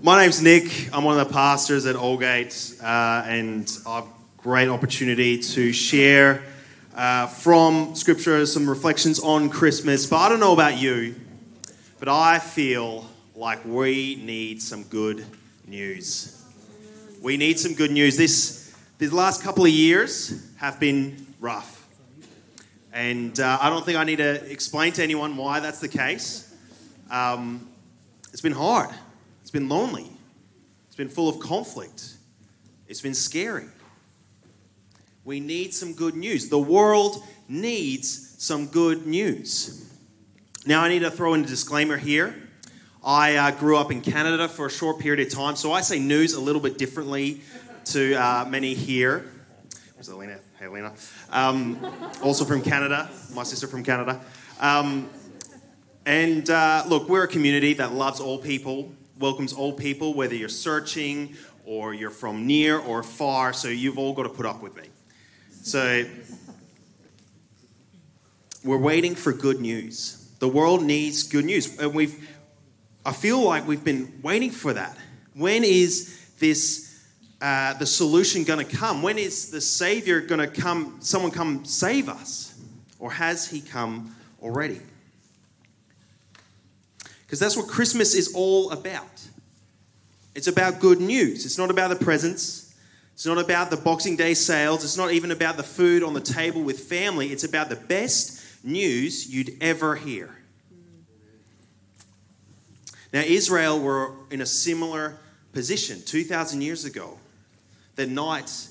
My name's Nick. I'm one of the pastors at Allgate, uh, and I've great opportunity to share uh, from Scripture some reflections on Christmas. But I don't know about you, but I feel like we need some good news. We need some good news. This these last couple of years have been rough, and uh, I don't think I need to explain to anyone why that's the case. Um, it's been hard. It's been lonely. It's been full of conflict. It's been scary. We need some good news. The world needs some good news. Now, I need to throw in a disclaimer here. I uh, grew up in Canada for a short period of time, so I say news a little bit differently to uh, many here. Where's Elena? Hey, Elena. Um, also from Canada, my sister from Canada. Um, and uh, look, we're a community that loves all people, welcomes all people, whether you're searching or you're from near or far, so you've all got to put up with me. So, we're waiting for good news. The world needs good news. And we've, I feel like we've been waiting for that. When is this, uh, the solution going to come? When is the Savior going to come, someone come save us? Or has He come already? Because that's what Christmas is all about. It's about good news. It's not about the presents. It's not about the Boxing Day sales. It's not even about the food on the table with family. It's about the best news you'd ever hear. Now, Israel were in a similar position 2,000 years ago. The night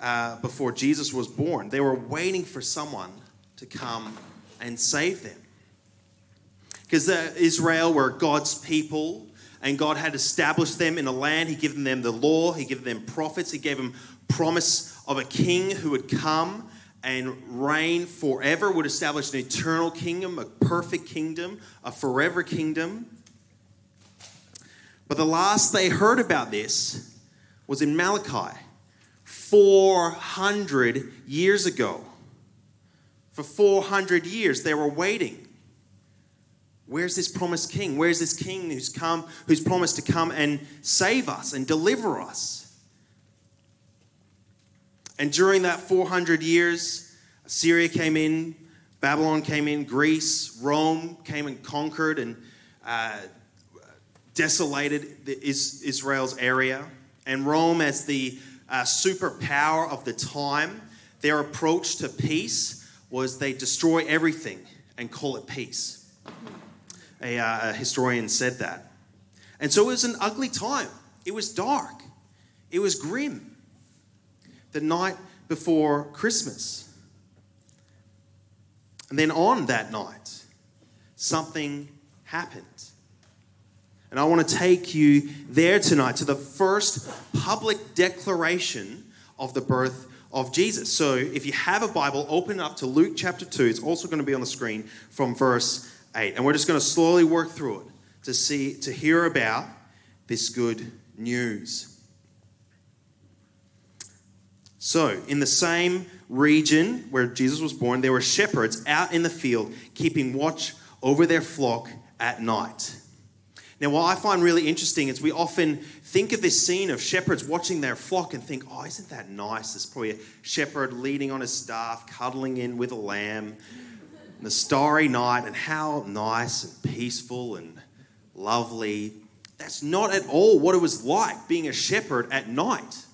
uh, before Jesus was born, they were waiting for someone to come and save them. Because uh, Israel were God's people, and God had established them in a land. He given them the law, He gave them prophets, He gave them promise of a king who would come and reign forever, would establish an eternal kingdom, a perfect kingdom, a forever kingdom. But the last they heard about this was in Malachi, 400 years ago. For 400 years, they were waiting. Where's this promised king? Where's this king who's come, who's promised to come and save us and deliver us? And during that 400 years, Assyria came in, Babylon came in, Greece, Rome came and conquered and uh, desolated is, Israel's area. And Rome, as the uh, superpower of the time, their approach to peace was they destroy everything and call it peace a, uh, a historian said that. And so it was an ugly time. It was dark. It was grim. The night before Christmas. And then on that night, something happened. And I want to take you there tonight to the first public declaration of the birth of Jesus. So if you have a Bible, open up to Luke chapter 2. It's also going to be on the screen from verse 8. And we're just going to slowly work through it to see, to hear about this good news. So, in the same region where Jesus was born, there were shepherds out in the field keeping watch over their flock at night. Now, what I find really interesting is we often think of this scene of shepherds watching their flock and think, oh, isn't that nice? There's probably a shepherd leading on his staff, cuddling in with a lamb the starry night and how nice and peaceful and lovely. That's not at all what it was like being a shepherd at night.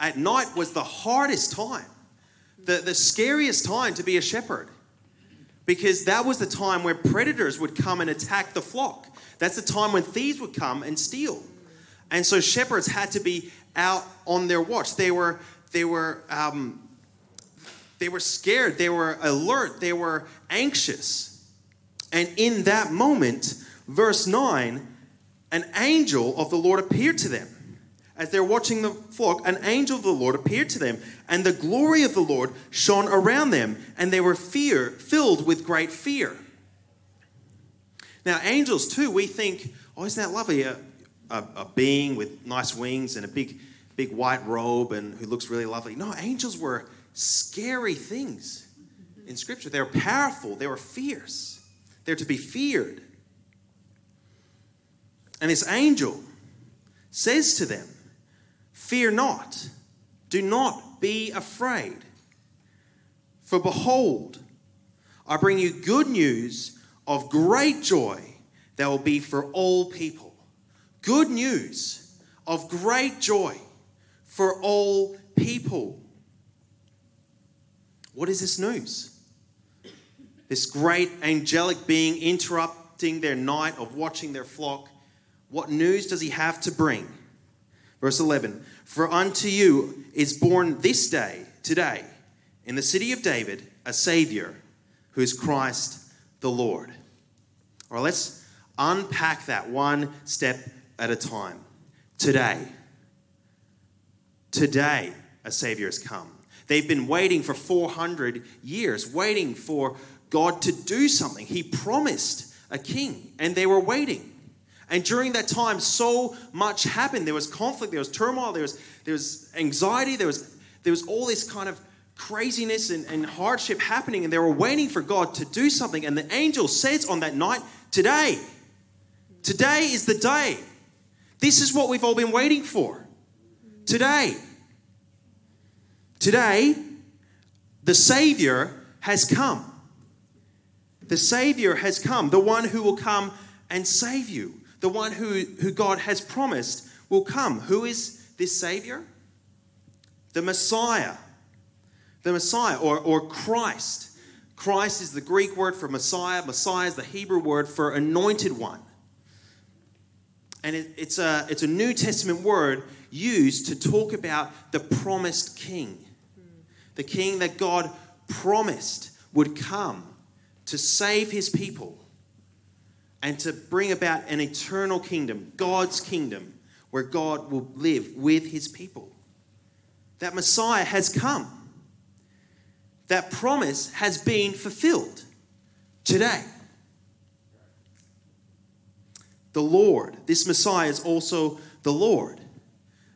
At night was the hardest time, the, the scariest time to be a shepherd, because that was the time where predators would come and attack the flock. That's the time when thieves would come and steal. And so shepherds had to be out on their watch. They were, they were um, they were scared, they were alert, they were anxious. And in that moment, verse 9, an angel of the Lord appeared to them. As they're watching the flock, an angel of the Lord appeared to them, and the glory of the Lord shone around them, and they were fear, filled with great fear. Now, angels too, we think, oh, isn't that lovely? A, a, a being with nice wings and a big, big white robe and who looks really lovely. No, angels were scary things in Scripture. They were powerful, they were fierce, they're to be feared. And this angel says to them, Fear not, do not be afraid. For behold, I bring you good news of great joy that will be for all people. Good news of great joy for all people. What is this news? This great angelic being interrupting their night of watching their flock. What news does he have to bring? Verse 11 For unto you is born this day, today, in the city of David, a Savior who is Christ the Lord. All right, let's unpack that one step at a time. Today, today, a Savior has come. They've been waiting for 400 years, waiting for God to do something. He promised a king, and they were waiting. And during that time, so much happened. There was conflict, there was turmoil, there was, there was anxiety, there was, there was all this kind of craziness and, and hardship happening, and they were waiting for God to do something. And the angel says on that night, Today, today is the day. This is what we've all been waiting for. Today. Today, the Savior has come. The Savior has come, the one who will come and save you, the one who, who God has promised will come. Who is this Savior? The Messiah. The Messiah or, or Christ. Christ is the Greek word for Messiah, Messiah is the Hebrew word for anointed one. And it, it's, a, it's a New Testament word used to talk about the promised king. The king that God promised would come to save his people and to bring about an eternal kingdom, God's kingdom, where God will live with his people. That Messiah has come. That promise has been fulfilled today. The Lord, this Messiah is also the Lord.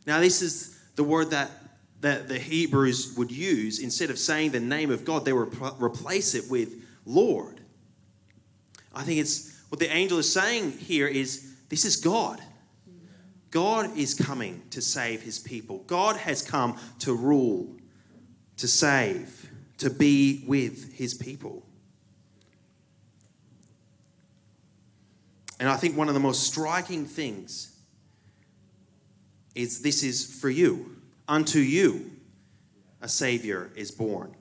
Now, this is the word that, that the Hebrews would use. Instead of saying the name of God, they would replace it with Lord. I think it's what the angel is saying here is this is God. God is coming to save his people. God has come to rule, to save, to be with his people. And I think one of the most striking things is this is for you. Unto you a Savior is born.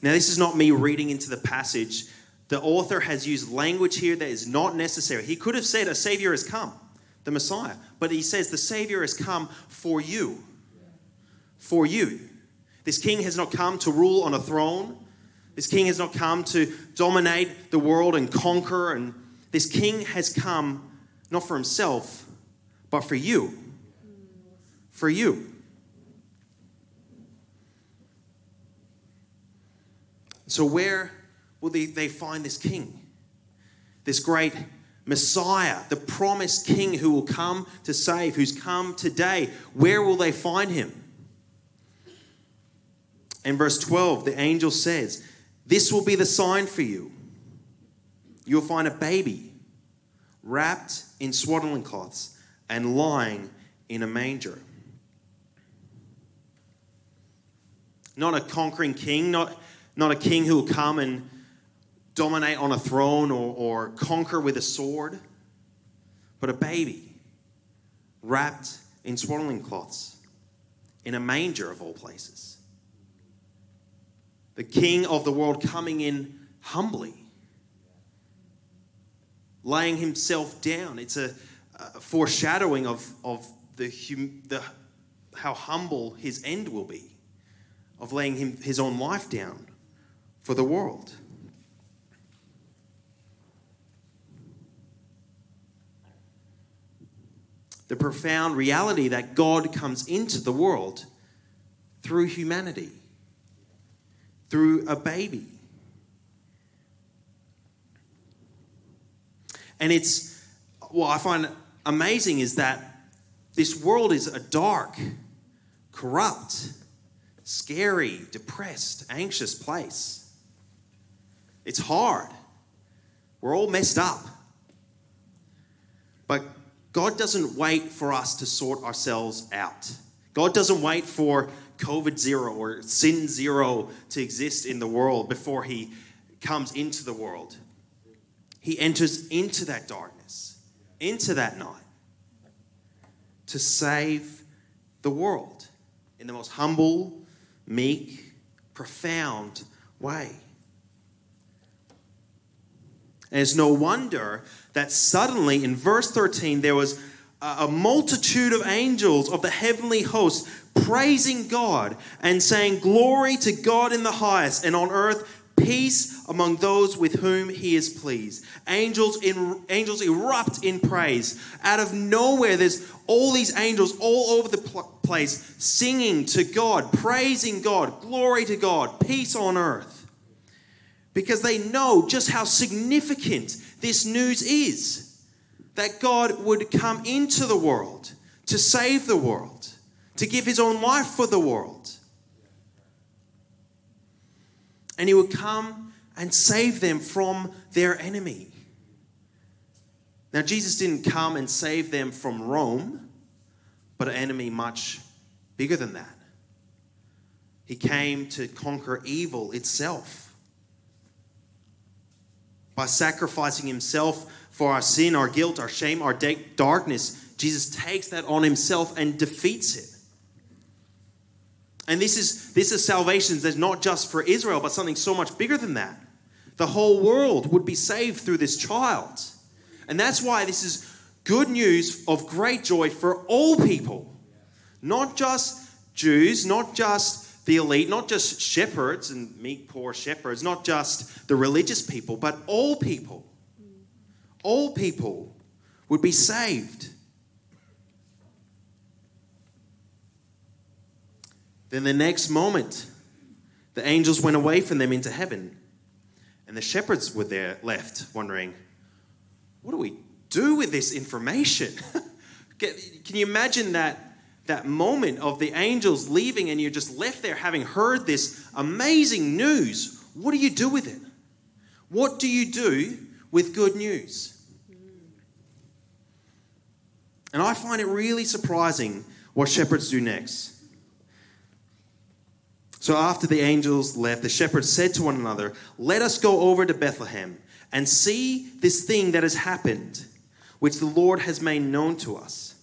Now, this is not me reading into the passage. The author has used language here that is not necessary. He could have said, A Savior has come, the Messiah. But he says, The Savior has come for you. For you. This king has not come to rule on a throne. This king has not come to dominate the world and conquer. And this king has come not for himself, but for you. For you. So, where will they, they find this king? This great Messiah, the promised king who will come to save, who's come today. Where will they find him? In verse 12, the angel says, This will be the sign for you. You'll find a baby wrapped in swaddling cloths and lying in a manger. Not a conquering king, not not a king who will come and dominate on a throne or, or conquer with a sword, but a baby wrapped in swaddling cloths in a manger of all places. The king of the world coming in humbly, laying himself down. It's a, a foreshadowing of, of the, hum, the, how humble his end will be, of laying him, his own life down for the world. The profound reality that God comes into the world through humanity, through a baby. And it's what I find amazing is that this world is a dark, corrupt, scary, depressed, anxious place. It's hard. We're all messed up. But God doesn't wait for us to sort ourselves out. God doesn't wait for COVID zero or sin zero to exist in the world before he comes into the world. He enters into that darkness, into that night, to save the world in the most humble, meek, profound way. And it's no wonder that suddenly in verse 13 there was a multitude of angels of the heavenly host praising God and saying, Glory to God in the highest, and on earth peace among those with whom he is pleased. Angels in angels erupt in praise. Out of nowhere, there's all these angels all over the place singing to God, praising God, glory to God, peace on earth. Because they know just how significant this news is that God would come into the world to save the world, to give his own life for the world. And he would come and save them from their enemy. Now, Jesus didn't come and save them from Rome, but an enemy much bigger than that. He came to conquer evil itself by sacrificing himself for our sin, our guilt, our shame, our darkness, Jesus takes that on himself and defeats it. And this is this is salvation that's not just for Israel, but something so much bigger than that. The whole world would be saved through this child. And that's why this is good news of great joy for all people. Not just Jews, not just the elite, not just shepherds and meek, poor shepherds, not just the religious people, but all people all people would be saved. Then the next moment, the angels went away from them into heaven. And the shepherds were there left wondering, what do we do with this information? Can you imagine that, that moment of the angels leaving and you're just left there having heard this amazing news? What do you do with it? What do you do with good news? And I find it really surprising what shepherds do next. So after the angels left, the shepherds said to one another, Let us go over to Bethlehem and see this thing that has happened, which the Lord has made known to us.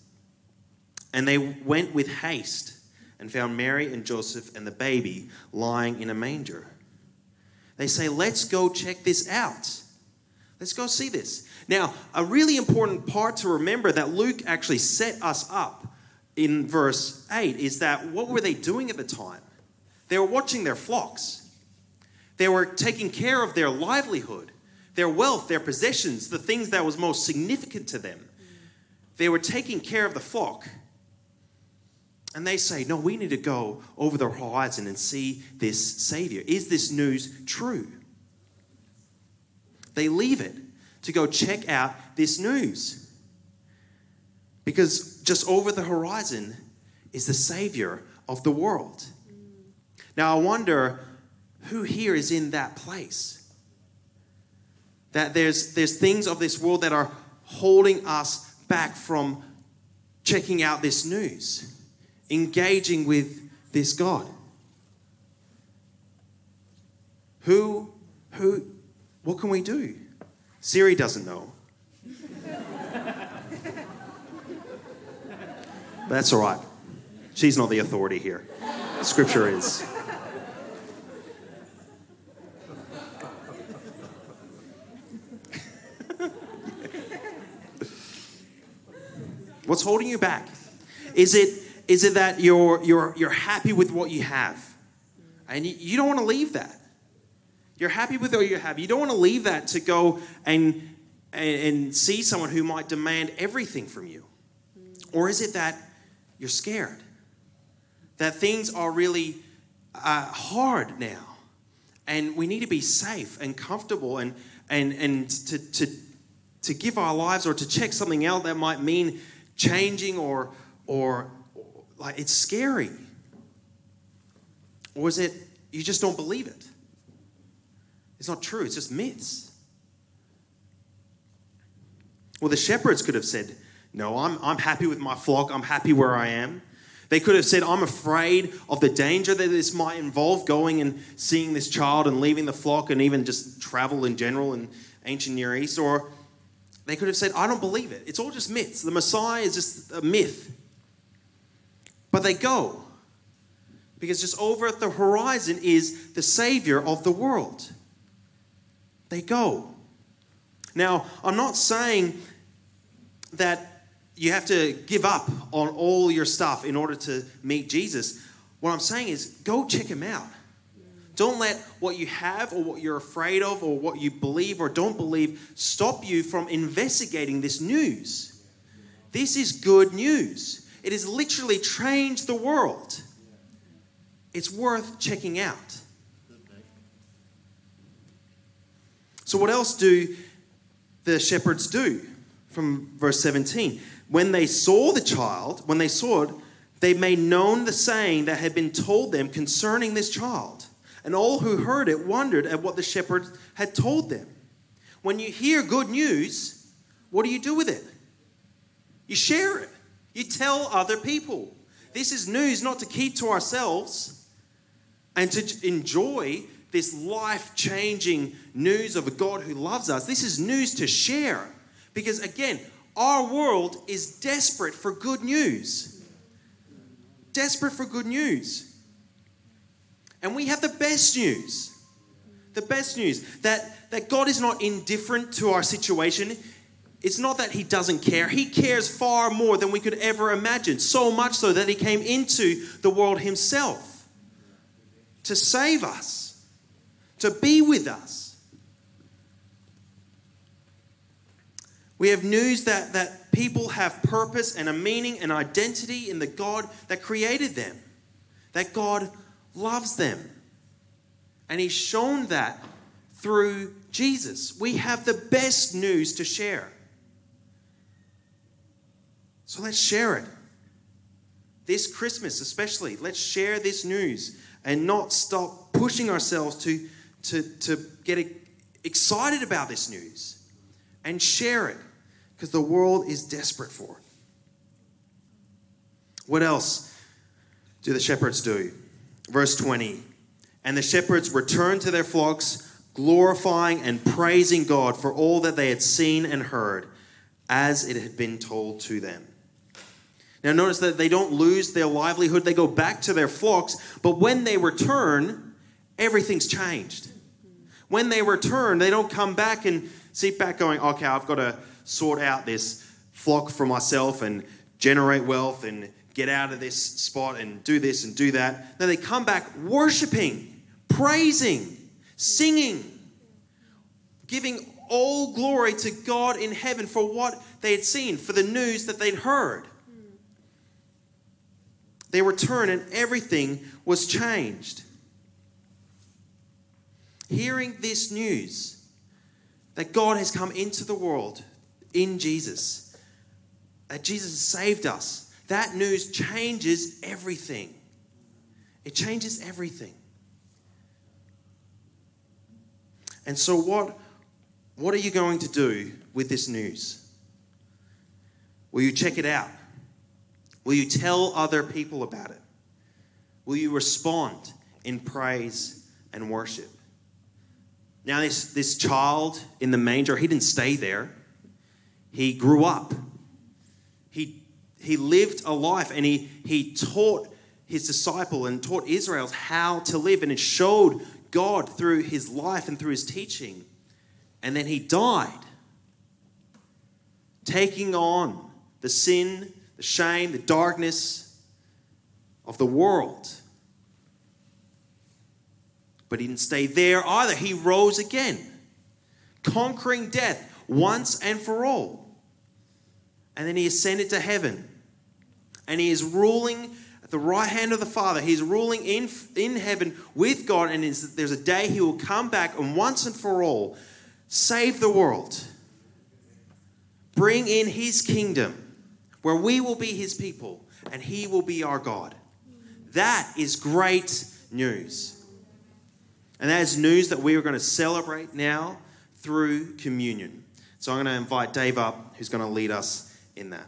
And they went with haste and found Mary and Joseph and the baby lying in a manger. They say, Let's go check this out. Let's go see this. Now, a really important part to remember that Luke actually set us up in verse 8 is that what were they doing at the time? They were watching their flocks, they were taking care of their livelihood, their wealth, their possessions, the things that was most significant to them. They were taking care of the flock. And they say, No, we need to go over the horizon and see this Savior. Is this news true? They leave it to go check out this news. Because just over the horizon is the Savior of the world. Now, I wonder who here is in that place. That there's, there's things of this world that are holding us back from checking out this news, engaging with this God. Who, who, what can we do? Siri doesn't know. That's all right. She's not the authority here. Scripture is. What's holding you back? Is it, is it that you're, you're, you're happy with what you have? And you, you don't want to leave that. You're happy with what you have. You don't want to leave that to go and, and, and see someone who might demand everything from you. Or is it that you're scared? That things are really uh, hard now. And we need to be safe and comfortable and, and, and to, to, to give our lives or to check something out that might mean changing or, or, like it's scary. Or is it you just don't believe it? It's not true, it's just myths. Well, the shepherds could have said, No, I'm, I'm happy with my flock. I'm happy where I am. They could have said, I'm afraid of the danger that this might involve going and seeing this child and leaving the flock and even just travel in general in ancient Near East. Or they could have said, I don't believe it. It's all just myths. The Messiah is just a myth. But they go because just over at the horizon is the Savior of the world. They go. Now, I'm not saying that you have to give up on all your stuff in order to meet Jesus. What I'm saying is go check him out. Don't let what you have or what you're afraid of or what you believe or don't believe stop you from investigating this news. This is good news. It has literally changed the world. It's worth checking out. So, what else do the shepherds do? From verse 17. When they saw the child, when they saw it, they made known the saying that had been told them concerning this child. And all who heard it wondered at what the shepherds had told them. When you hear good news, what do you do with it? You share it, you tell other people. This is news not to keep to ourselves and to enjoy this life changing news of a God who loves us. This is news to share. Because again, our world is desperate for good news. Desperate for good news. And we have the best news. The best news that, that God is not indifferent to our situation. It's not that He doesn't care. He cares far more than we could ever imagine. So much so that He came into the world Himself to save us, to be with us. We have news that, that people have purpose and a meaning and identity in the God that created them, that God loves them. And He's shown that through Jesus. We have the best news to share. So let's share it. This Christmas, especially, let's share this news and not stop pushing ourselves to, to, to get excited about this news and share it because the world is desperate for it. What else do the shepherds do? Verse 20 And the shepherds returned to their flocks, glorifying and praising God for all that they had seen and heard, as it had been told to them. Now, notice that they don't lose their livelihood, they go back to their flocks, but when they return, everything's changed. When they return, they don't come back and sit back going, okay, I've got to sort out this flock for myself and generate wealth and get out of this spot and do this and do that. Then they come back worshiping, praising, singing, giving all glory to God in heaven for what they had seen, for the news that they'd heard. They return and everything was changed. Hearing this news that God has come into the world in Jesus, that Jesus saved us, that news changes everything. It changes everything. And so, what, what are you going to do with this news? Will you check it out? Will you tell other people about it? Will you respond in praise and worship? Now, this, this child in the manger, he didn't stay there. He grew up. He, lived a life and he, he taught his disciple and taught Israel how to live and it showed God through his life and through his teaching. And then he died, taking on the sin, the shame, the darkness of the world. But he didn't stay there either. He rose again, conquering death once and for all. And then he ascended to heaven. And he is ruling at the right hand of the Father. He's ruling in, in heaven with God. And there's a day he will come back and once and for all save the world, bring in his kingdom where we will be his people and he will be our God. That is great news. And that is news that we are going to celebrate now through communion. So I'm going to invite Dave up, who's going to lead us in that.